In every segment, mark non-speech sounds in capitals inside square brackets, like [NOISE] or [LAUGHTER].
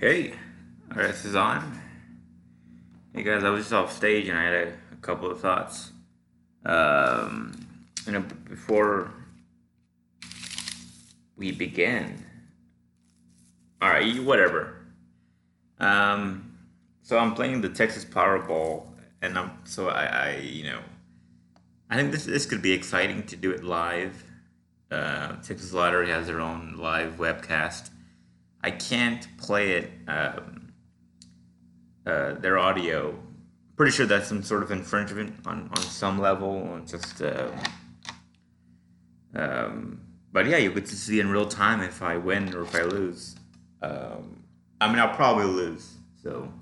Hey, this is on. Hey guys, I was just off stage and I had a, a couple of thoughts. Um, you know, before we begin. Alright, you- whatever. Um, so I'm playing the Texas Powerball, and I'm so I, I you know, I think this this could be exciting to do it live. Uh, Texas Lottery has their own live webcast. I can't play it. Um, uh, their audio. Pretty sure that's some sort of infringement on, on some level. Just, um um, but yeah, you get to see in real time if I win or if I lose. Um, I mean, I'll probably lose. So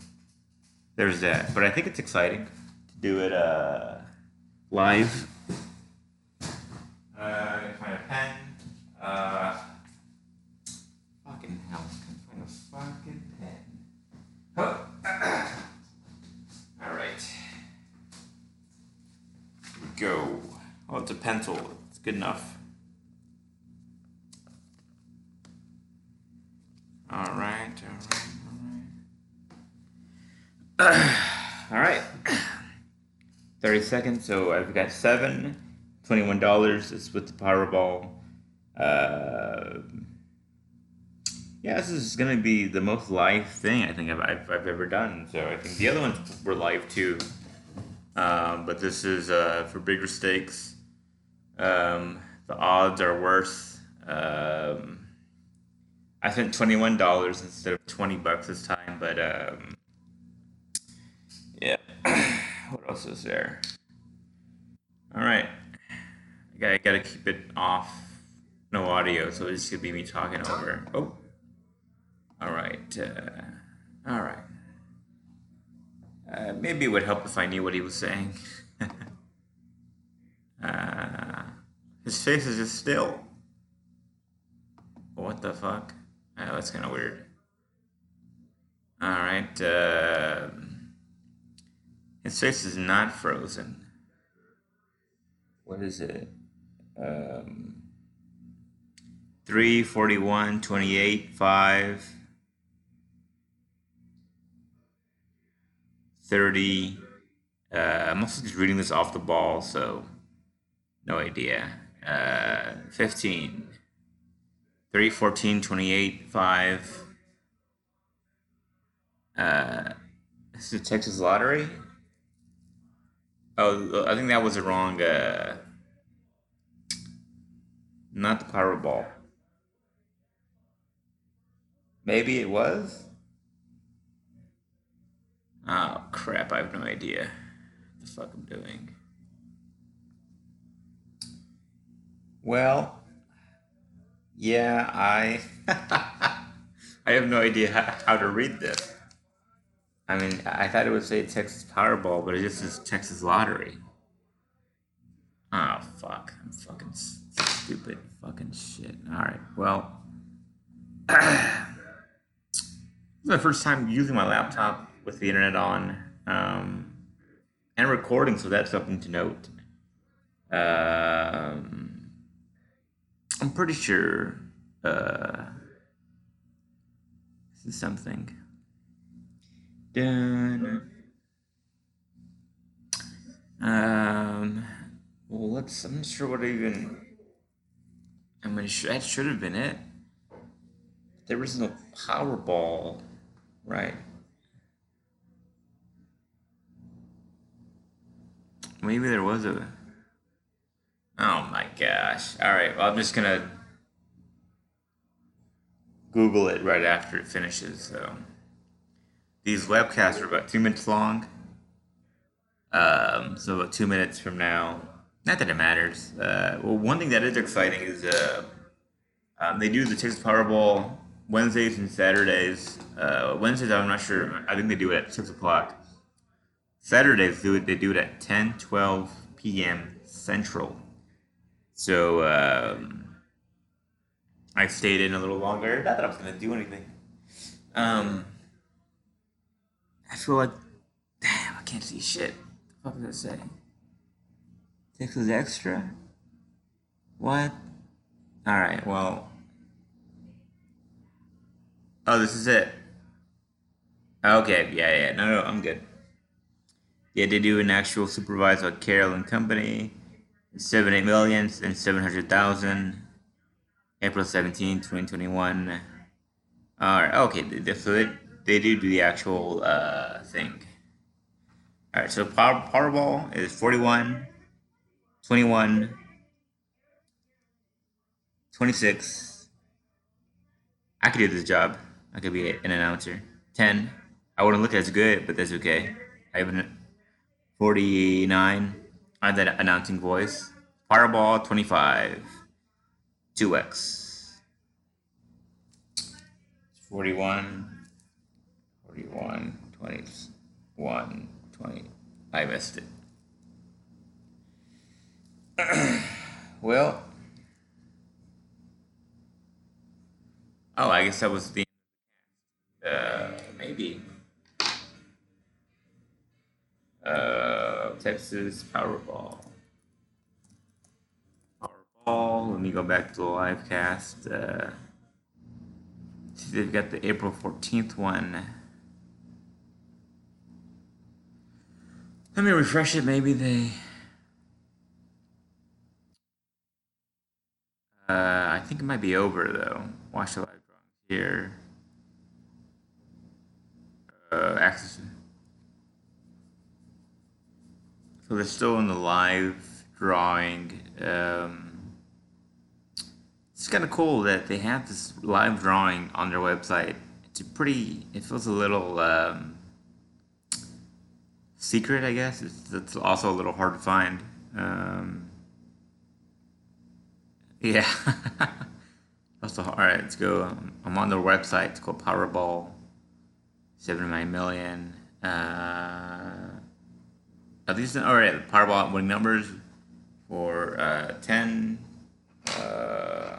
there's that. But I think it's exciting to do it uh, live. It's a pencil. It's good enough. All right, all right, all right. [CLEARS THROAT] all right. 30 seconds. So I've got seven, $21. It's with the Powerball. Uh, yeah, this is going to be the most live thing I think I've, I've, I've ever done. So I think the other ones were live too. Um, but this is uh, for bigger stakes. Um, the odds are worth. Um, I spent twenty one dollars instead of twenty bucks this time, but um, yeah. [CLEARS THROAT] what else is there? All right, I gotta, gotta keep it off, no audio, so it's gonna be me talking over. Oh, all right, uh, all right. Uh, maybe it would help if I knew what he was saying. [LAUGHS] uh, his face is just still. What the fuck? Oh, that's kind of weird. All right. Uh, his face is not frozen. What is it? Um, 3, 41, 28, 5, 30. Uh, I'm also just reading this off the ball, so no idea. Uh, 15. 3, 14, 28, 5. Uh, this is the Texas Lottery. Oh, I think that was the wrong. Uh, not the Powerball. Maybe it was. Oh crap! I have no idea what the fuck I'm doing. Well, yeah, I [LAUGHS] I have no idea how, to read this. I mean, I thought it would say Texas Powerball, but it just says Texas Lottery. Oh fuck! I'm fucking stupid. Fucking shit. All right. Well, [CLEARS THROAT] this is my first time using my laptop with the internet on um, and recording, so that's something to note. Um, I'm pretty sure uh, this is something. Dun. Um. Well, let's. I'm not sure what even. I mean, that should have been it. There was no Powerball, right? Maybe there was a. Oh my gosh! All right. Well, I'm just gonna Google it right after it finishes. So these webcasts are about two minutes long. Um, so about two minutes from now, not that it matters. Uh, well, one thing that is exciting is uh, um, they do the Texas Powerball Wednesdays and Saturdays. Uh, Wednesdays, I'm not sure. I think they do it at six o'clock. Saturdays, do it. They do it at 10, 12 p.m. Central. So um, I stayed in a little longer. Not that I was gonna do anything. Um, I feel like, damn, I can't see shit. What the fuck does it say? Texas Extra? What? Alright, well. Oh, this is it. Okay, yeah, yeah, no, no, I'm good. Yeah, they do an actual supervised on Carroll and Company, seven eight million and seven hundred thousand. April 17, 2021. All right, okay, so they, they do do the actual uh, thing. All right, so Power, Powerball is 41, 21, 26. I could do this job. I could be an announcer. 10. I wouldn't look as good, but that's okay. I have an 49. Have that announcing voice. Fireball 25. 2x. 41. 41. 21. 20. I missed it. [CLEARS THROAT] well. Oh, I guess that was the. Uh, maybe. Texas Powerball. Powerball. Let me go back to the live cast. Uh, see, they've got the April 14th one. Let me refresh it. Maybe they. Uh, I think it might be over though. Watch the live drawing here. Uh, access. So they're still in the live drawing. Um, it's kind of cool that they have this live drawing on their website. It's a pretty. It feels a little um, secret, I guess. It's, it's also a little hard to find. Um, yeah. [LAUGHS] also, all right. Let's go. I'm on their website. It's called Powerball. Seventy-nine million. Uh, are these all right? Powerball winning numbers for uh, ten. Uh,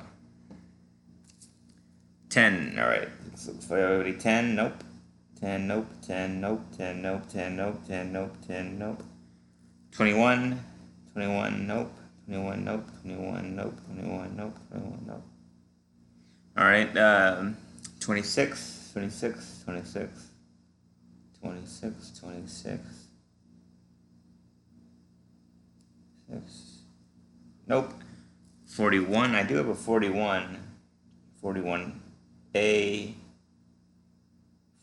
ten. All right. So for everybody, ten. Nope. Ten. Nope. Ten. Nope. Ten. Nope. Ten. Nope. Ten. Nope. Ten. Nope. Twenty-one. Twenty-one. Nope. Twenty-one. Nope. Twenty-one. Nope. Twenty-one. Nope. Twenty-one. Nope. All right. Um, twenty-six. Twenty-six. Twenty-six. 26, 26. Six. Nope. 41. I do have a 41. 41A.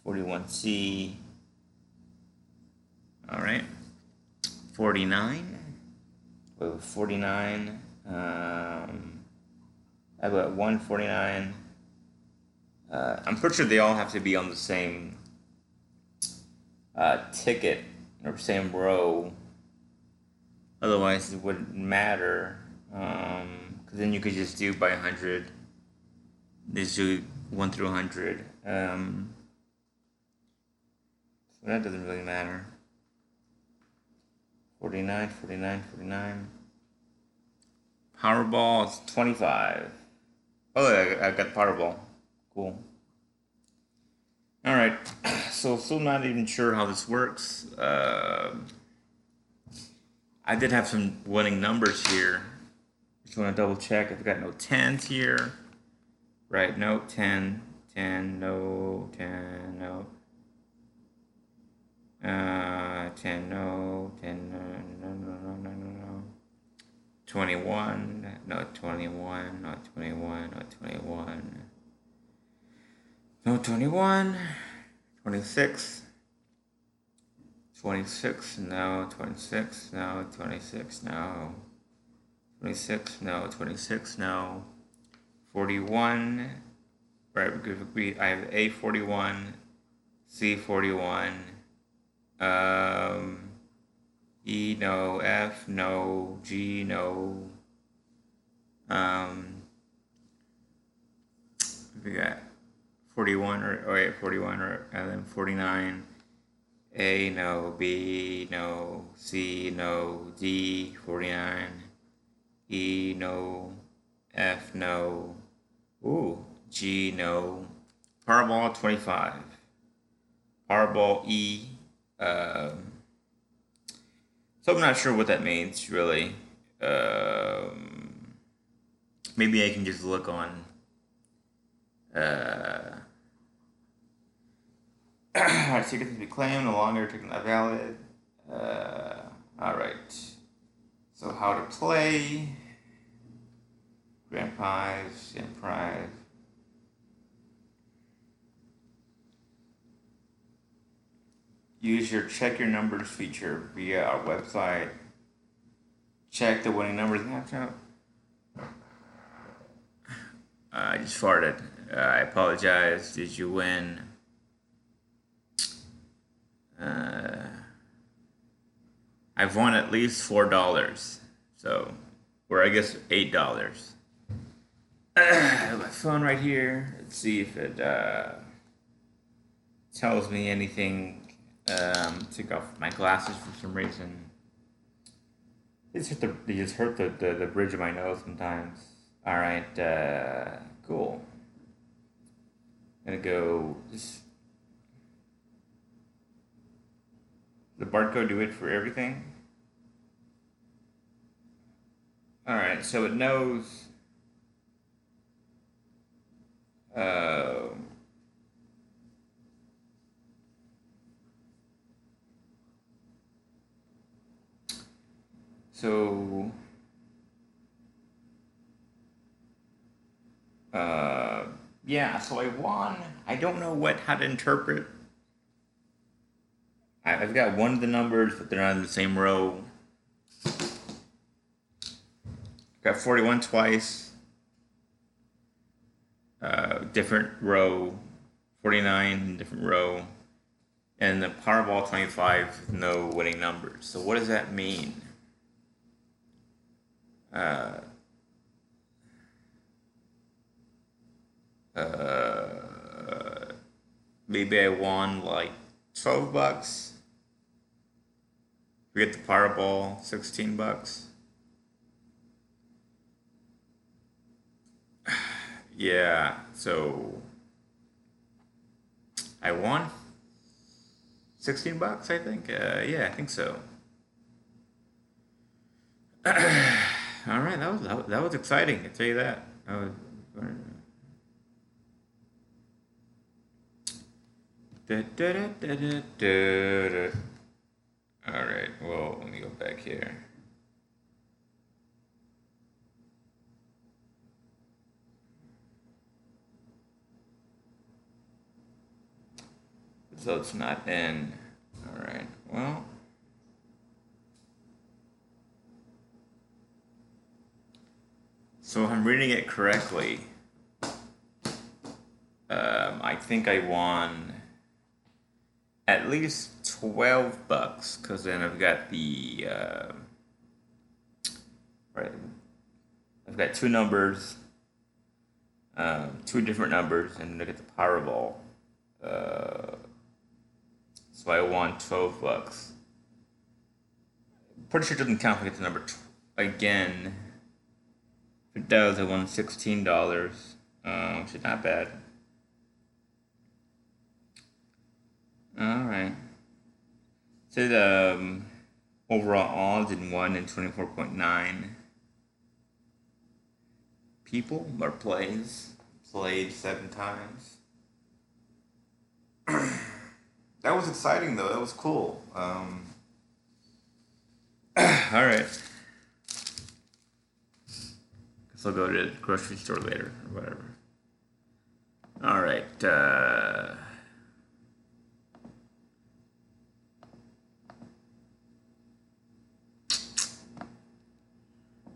41C. All right. 49. We have 49. Um, I have a 149. Uh, I'm pretty sure they all have to be on the same uh, ticket or same row. Otherwise, it wouldn't matter. Because then you could just do by 100. Just do 1 through 100. Um, so that doesn't really matter. 49, 49, 49. Powerball is 25. Oh, I, I got Powerball. Cool. All right, [CLEARS THROAT] so still not even sure how this works. Uh, I did have some winning numbers here. Just want to double check. I've got no tens here. Right, no 10, 10, no 10, no. Uh, 10, no, 10, no, no, no, no, no, no, no. 21, no 21, not 21, not 21. No, 21, 26, 26, no, 26, no, 26, no, 26, no, 26, no, 41, right, I have A41, C41, um, E, no, F, no, G, no, um, we got 41 or oh wait 41 or and then 49 a no b no c no d 49 e no f no. Ooh g no. Powerball 25 powerball e um, so i'm not sure what that means really. Um, maybe i can just look on uh, [CLEARS THROAT] Our tickets to be claimed, no longer taken not valid. Uh, all right. So how to play. Grand prize, grand prize. Use your check your numbers feature via our website. Check the winning numbers snapshot. Uh, I just farted. I apologize. Did you win? Uh, I've won at least four dollars. So, or I guess eight dollars. Uh, my phone right here. Let's see if it uh, tells me anything. Um, took off my glasses for some reason. They just hurt the they just hurt the, the, the bridge of my nose sometimes. All right, uh, cool. gonna go just the barcode do it for everything. All right, so it knows. Uh, so uh, yeah, so I won. I don't know what how to interpret. I've got one of the numbers, but they're not in the same row. Got 41 twice. Uh, different row. 49, different row. And the Powerball 25 with no winning numbers. So what does that mean? Uh, uh, maybe I won like 12 bucks. We get the Powerball, 16 bucks. [SIGHS] yeah, so I won 16 bucks, I think. Uh, yeah, I think so. [CLEARS THROAT] All right, that was, that was exciting. I tell you that. that was, da, da, da, da, da, da. All right. Back here. So it's not in. All right. Well. So if I'm reading it correctly, um, I think I won at least 12 bucks because then I've got the uh, right I've got two numbers um, two different numbers and look at the Powerball uh, so I won 12 bucks. Pretty sure it doesn't count if I get the number tw- again. If it does I won $16 uh, which is not bad All right. So the um, overall odds in one and twenty four point nine people or plays played seven times. [CLEARS THROAT] that was exciting though. That was cool. Um, [CLEARS THROAT] all right. Guess I'll go to the grocery store later or whatever. All right. Uh,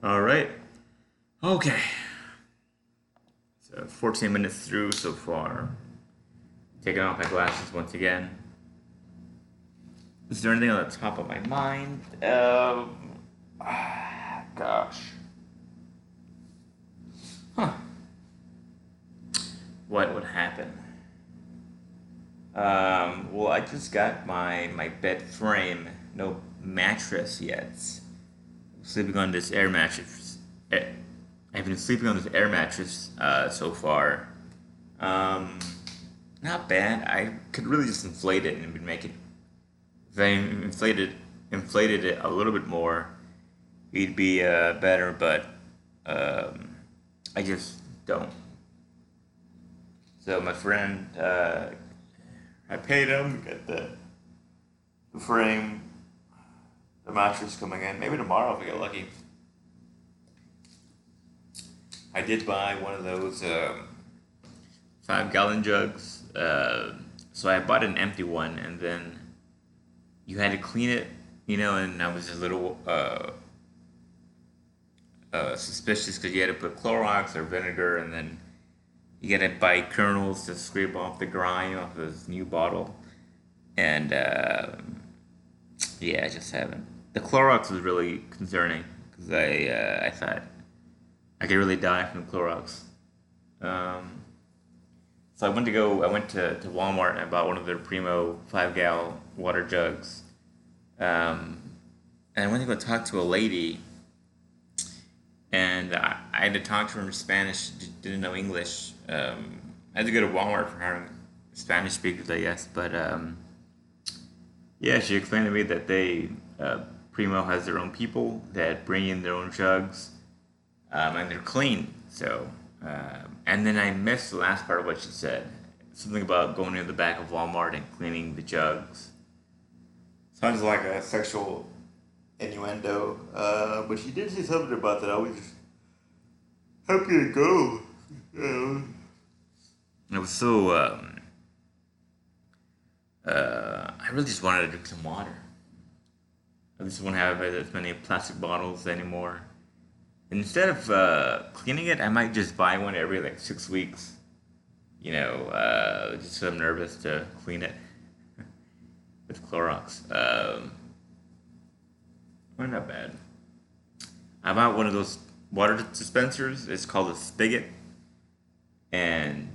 All right. Okay. So 14 minutes through so far. Taking off my glasses once again. Is there anything on the top of my mind? Um, [SIGHS] gosh. Huh. What would happen? Um, well, I just got my, my bed frame, no mattress yet sleeping on this air mattress. I've been sleeping on this air mattress uh, so far. Um, not bad. I could really just inflate it and make it. If I inflated inflated it a little bit more, it'd be uh, better. But um, I just don't. So my friend uh, I paid him. The the frame, the mattress coming in. Maybe tomorrow if we get lucky. I did buy one of those um, five gallon jugs. Uh, so I bought an empty one, and then you had to clean it, you know, and I was a little uh, uh, suspicious because you had to put Clorox or vinegar, and then you got to buy kernels to scrape off the grime off this new bottle. And uh, yeah, I just haven't. The Clorox was really concerning because I uh, I thought I could really die from the Clorox. Um, so I went to go. I went to, to Walmart and I bought one of their Primo five gal water jugs. Um, and I went to go talk to a lady, and I, I had to talk to her in Spanish. Didn't know English. Um, I had to go to Walmart for hiring Spanish speakers, I guess. But um, yeah, she explained to me that they uh, Primo has their own people that bring in their own jugs, um, and they're clean. So um, and then I missed the last part of what she said. Something about going to the back of Walmart and cleaning the jugs. Sounds like a sexual innuendo. Uh, but she did say something about that. I was just happy to go. it was so. Um, uh, I really just wanted to drink some water. I just won't have as many plastic bottles anymore instead of uh, cleaning it, I might just buy one every like six weeks. You know, uh, just so I'm nervous to clean it with Clorox. Um, well, not bad. I bought one of those water dispensers. It's called a spigot, and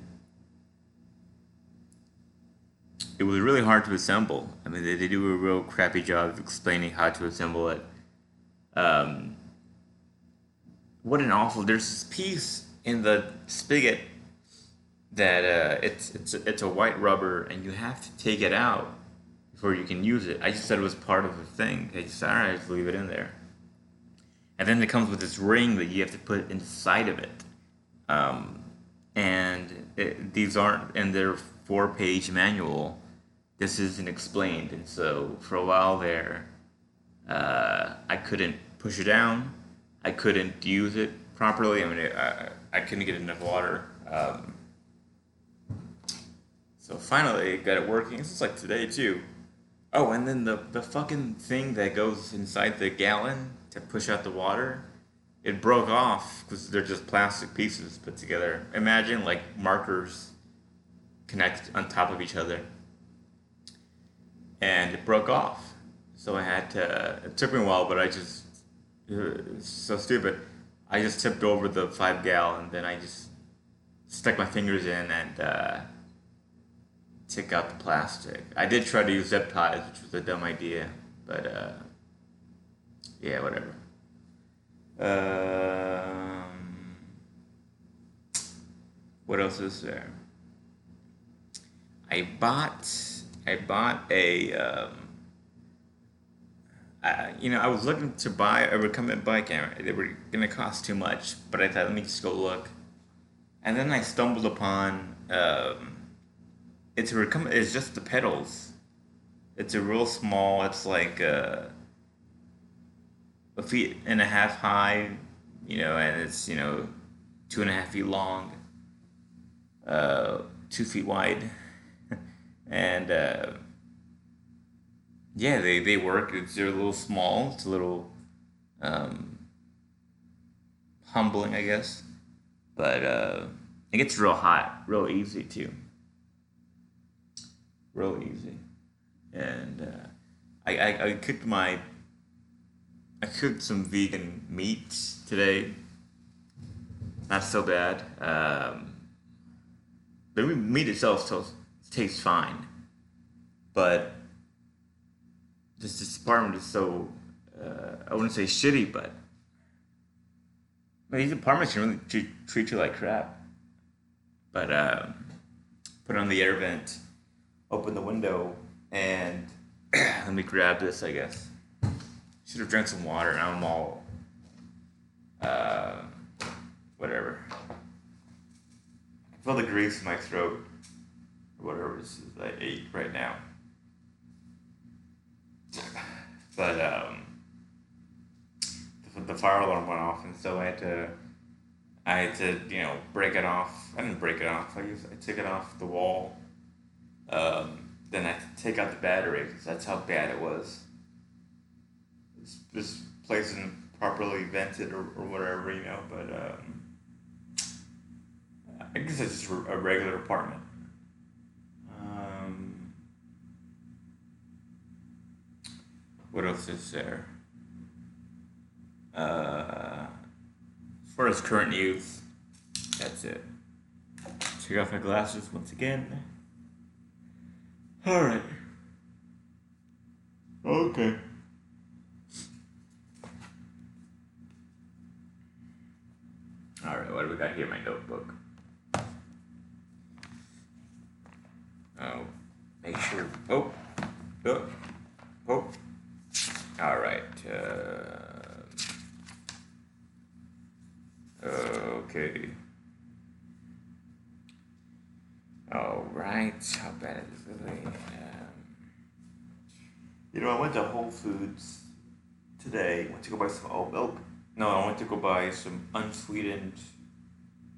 it was really hard to assemble. I mean, they, they do a real crappy job of explaining how to assemble it. Um, what an awful. There's this piece in the spigot that uh, it's it's it's a white rubber, and you have to take it out before you can use it. I just said it was part of the thing. I just all right, just leave it in there. And then it comes with this ring that you have to put inside of it. Um, and it, these aren't in their four-page manual. This isn't explained, and so for a while there, uh, I couldn't push it down I couldn't use it properly. I mean, I, I couldn't get enough water. Um, so finally, got it working. This is like today too. Oh, and then the the fucking thing that goes inside the gallon to push out the water, it broke off because they're just plastic pieces put together. Imagine like markers connect on top of each other, and it broke off. So I had to. It took me a while, but I just so stupid. I just tipped over the five gal and then I just stuck my fingers in and uh, took out the plastic. I did try to use zip ties, which was a dumb idea, but uh, yeah, whatever. Um, what else is there? I bought I bought a um, you know, I was looking to buy a recumbent bike and They were gonna cost too much, but I thought let me just go look. And then I stumbled upon um, it's a recumbent. It's just the pedals. It's a real small. It's like uh, a feet and a half high, you know, and it's you know two and a half feet long, uh, two feet wide, and. Uh, yeah, they, they work. It's they're a little small. It's a little um, humbling, I guess. But uh, it gets real hot, real easy too. Real easy, and uh, I, I I cooked my I cooked some vegan meat today. Not so bad. Um, the meat itself tastes fine, but this, this department is so uh, I wouldn't say shitty, but but these departments can really treat, treat you like crap. But uh, put on the air vent, open the window, and [CLEARS THROAT] let me grab this. I guess should have drank some water. Now I'm all uh, whatever. I feel the grease in my throat. Whatever is at eight right now. But um, the, the fire alarm went off, and so I had to I had to you know break it off. I didn't break it off. I I took it off the wall. Um, then I had to take out the battery because that's how bad it was. This, this place isn't properly vented or, or whatever, you know, but um, I guess it's just a regular apartment. Um, what else is there? Uh, as far as current news, that's it. Take off my glasses once again. Alright. Okay. Alright, what do we got here? My notebook. Oh, make sure. Oh, oh, oh. Alright. Uh, okay. All right. How bad is it? Um, you know, I went to Whole Foods today. Went to go buy some oat milk. No, I went to go buy some unsweetened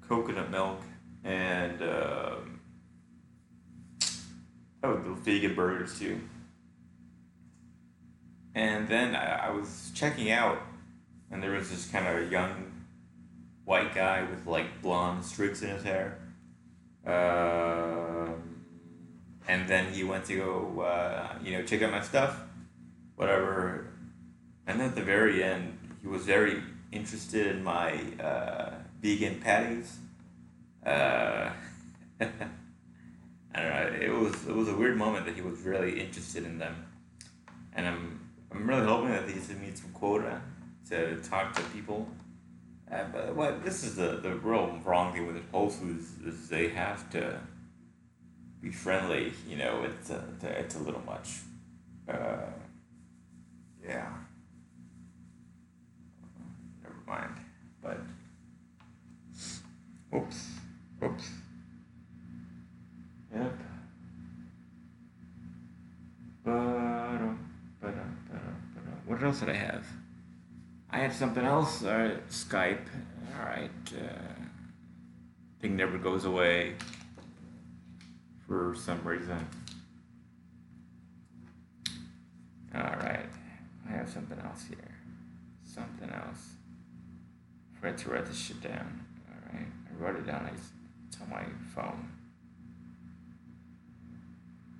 coconut milk and um, oh, the vegan burgers too. And then I, I was checking out, and there was this kind of young white guy with like blonde streaks in his hair. Um, and then he went to go, uh, you know, check out my stuff, whatever. And at the very end, he was very interested in my uh, vegan patties. Uh, [LAUGHS] I don't know. It was it was a weird moment that he was really interested in them, and I'm I'm really hoping that he's gonna meet some quota to talk to people. Uh, but what this is the the real wrong thing with Whole Foods is they have to be friendly. You know, it's a, it's a little much. Uh, yeah. Never mind. But oops, oops. What else did I have? I had something else. Uh, Skype. All right. Uh, thing never goes away for some reason. All right. I have something else here. Something else. I forgot to write this shit down. All right. I wrote it down. It's on my phone.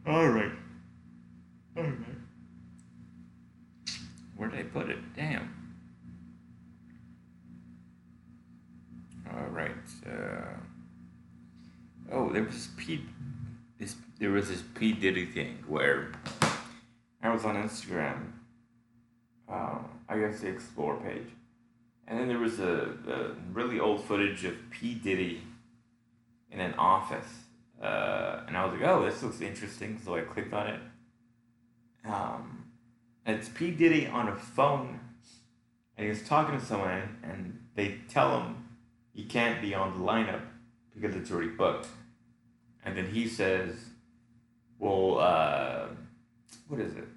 All right. All right. Where did I put it? Damn. All right. Uh, oh, there was Pete. This there was this P Diddy thing where I was on Instagram. Uh, I guess the explore page, and then there was a, a really old footage of P Diddy in an office, uh, and I was like, "Oh, this looks interesting." So I clicked on it. Um, and it's P Diddy on a phone, and he's talking to someone, and they tell him he can't be on the lineup because it's already booked. And then he says, Well, uh, what is it?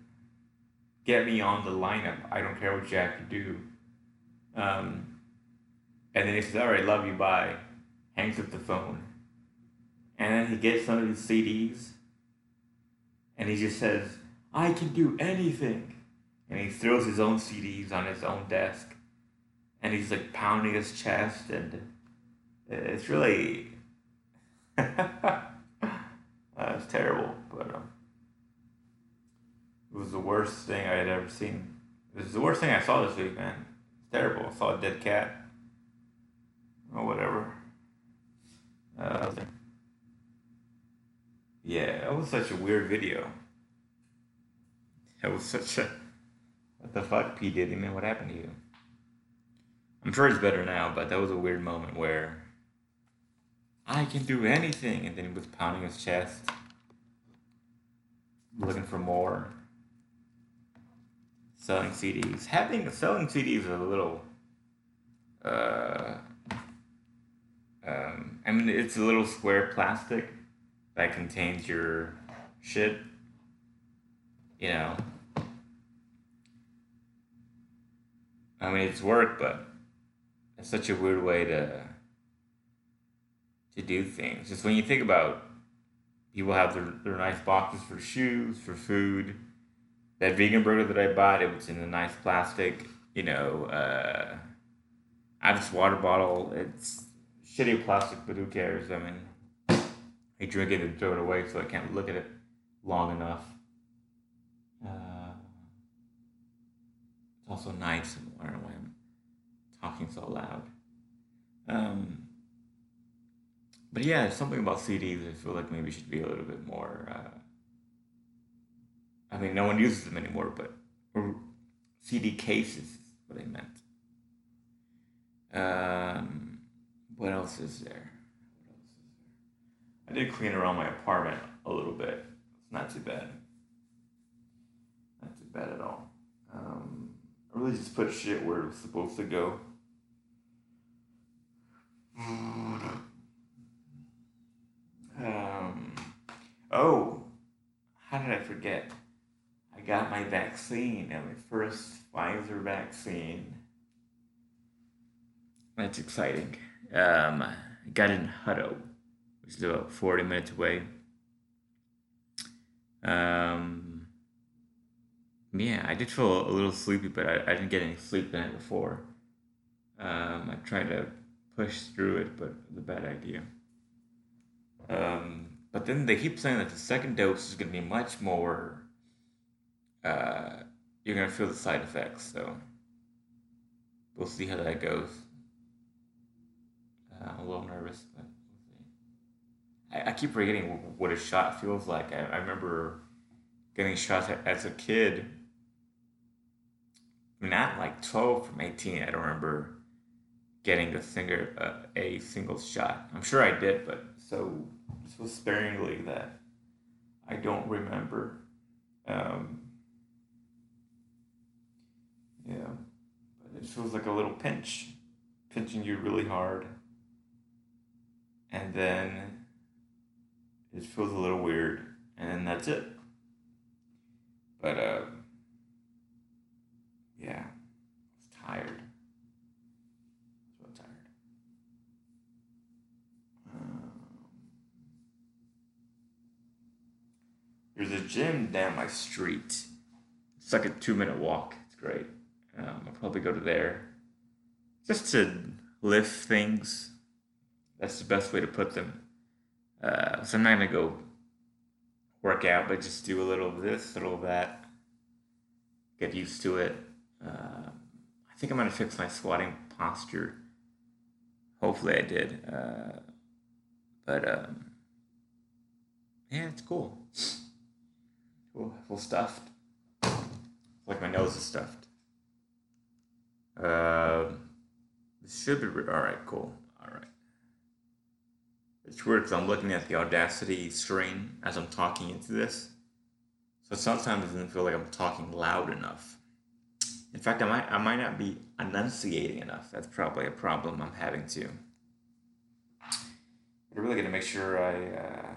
Get me on the lineup. I don't care what you have to do. Um, and then he says, All right, love you, bye. Hangs up the phone. And then he gets some of his CDs and he just says, I can do anything. And he throws his own CDs on his own desk. And he's like pounding his chest. And it's really [LAUGHS] uh, it's terrible. But um, it was the worst thing i had ever seen. It was the worst thing i saw this week man. It's terrible. I saw a dead cat. Or whatever. Uh, yeah it was such a weird video. It was such a what the fuck p diddy man what happened to you I'm sure it's better now, but that was a weird moment where I can do anything, and then he was pounding his chest, looking for more, selling CDs. Having selling CDs is a little, uh, um, I mean, it's a little square plastic that contains your shit. You know. I mean, it's work, but it's such a weird way to to do things. Just when you think about people have their, their nice boxes for shoes, for food. That vegan burger that I bought, it was in a nice plastic, you know, uh, I this water bottle. It's shitty plastic, but who cares? I mean, I drink it and throw it away so I can't look at it long enough. Also don't know why I'm talking so loud. Um, but yeah, something about CDs. I feel like maybe should be a little bit more. Uh, I mean, no one uses them anymore, but CD cases is what I meant. Um, what else is there? What else is there? I did clean around my apartment a little bit. It's not too bad. Not too bad at all. Um, really just put shit where it was supposed to go. Um, oh, how did I forget? I got my vaccine, my first Pfizer vaccine. That's exciting. Um, I got in Hutto, which is about 40 minutes away. Um, yeah, I did feel a little sleepy, but I, I didn't get any sleep the night before. Um, I tried to push through it, but it was a bad idea. Um, but then they keep saying that the second dose is going to be much more. Uh, you're going to feel the side effects, so we'll see how that goes. Uh, I'm a little nervous, but we'll see. I, I keep forgetting what a shot feels like. I, I remember getting shots as a kid. Not like 12 from 18. I don't remember getting a single, uh, a single shot. I'm sure I did, but so so sparingly that I don't remember. Um, yeah, but it feels like a little pinch, pinching you really hard, and then it feels a little weird, and then that's it. But uh, yeah, I was tired. So tired. There's a gym down my street. It's like a two minute walk. It's great. Um, I'll probably go to there just to lift things. That's the best way to put them. Uh, so I'm not gonna go work out, but just do a little of this, a little of that. Get used to it. Uh, I think I'm gonna fix my squatting posture. Hopefully, I did. Uh, but um, yeah, it's cool. Cool, full stuffed. Like my nose is stuffed. Uh, this should be all right. Cool. All right. It's weird because I'm looking at the Audacity screen as I'm talking into this, so sometimes it doesn't feel like I'm talking loud enough. In fact, I might I might not be enunciating enough. That's probably a problem I'm having too. I'm really gonna make sure I uh,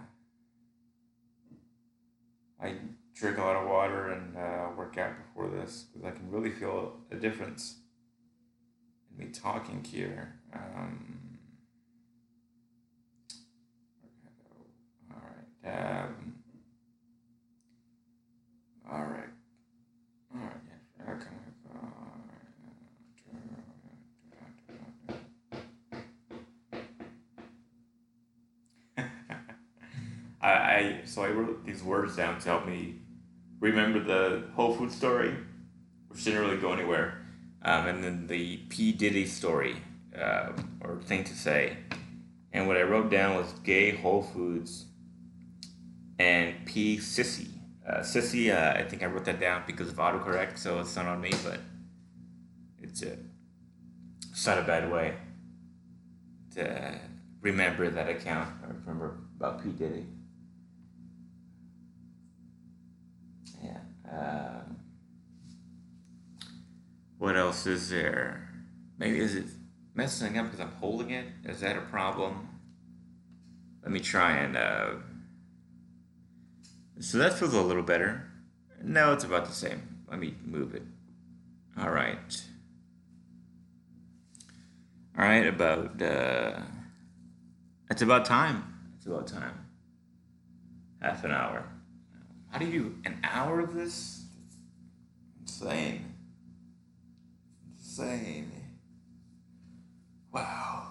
I drink a lot of water and uh, work out before this because I can really feel a difference in me talking here. Um, all right, um, all right, all right. Yeah, okay. I, I so I wrote these words down to help me remember the Whole Food story, which didn't really go anywhere, um, and then the P. Diddy story uh, or thing to say, and what I wrote down was gay Whole Foods and P. Sissy. Uh, Sissy, uh, I think I wrote that down because of autocorrect, so it's not on me, but it's a it's not a bad way to remember that account. Or remember about P. Diddy. Um, what else is there? Maybe is it messing up because I'm holding it? Is that a problem? Let me try and uh, So that feels a little better. No, it's about the same. Let me move it. All right. All right, about uh, it's about time. It's about time. Half an hour. How do you do an hour of this? Insane. Insane. Wow.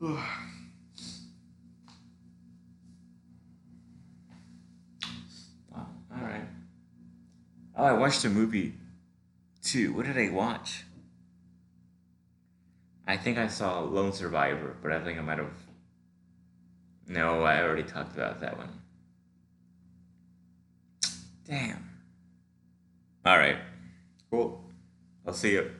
[SIGHS] Oh, all right. Oh, I watched a movie too. What did I watch? I think I saw Lone Survivor, but I think I might have. No, I already talked about that one. Damn. All right. Cool. I'll see you.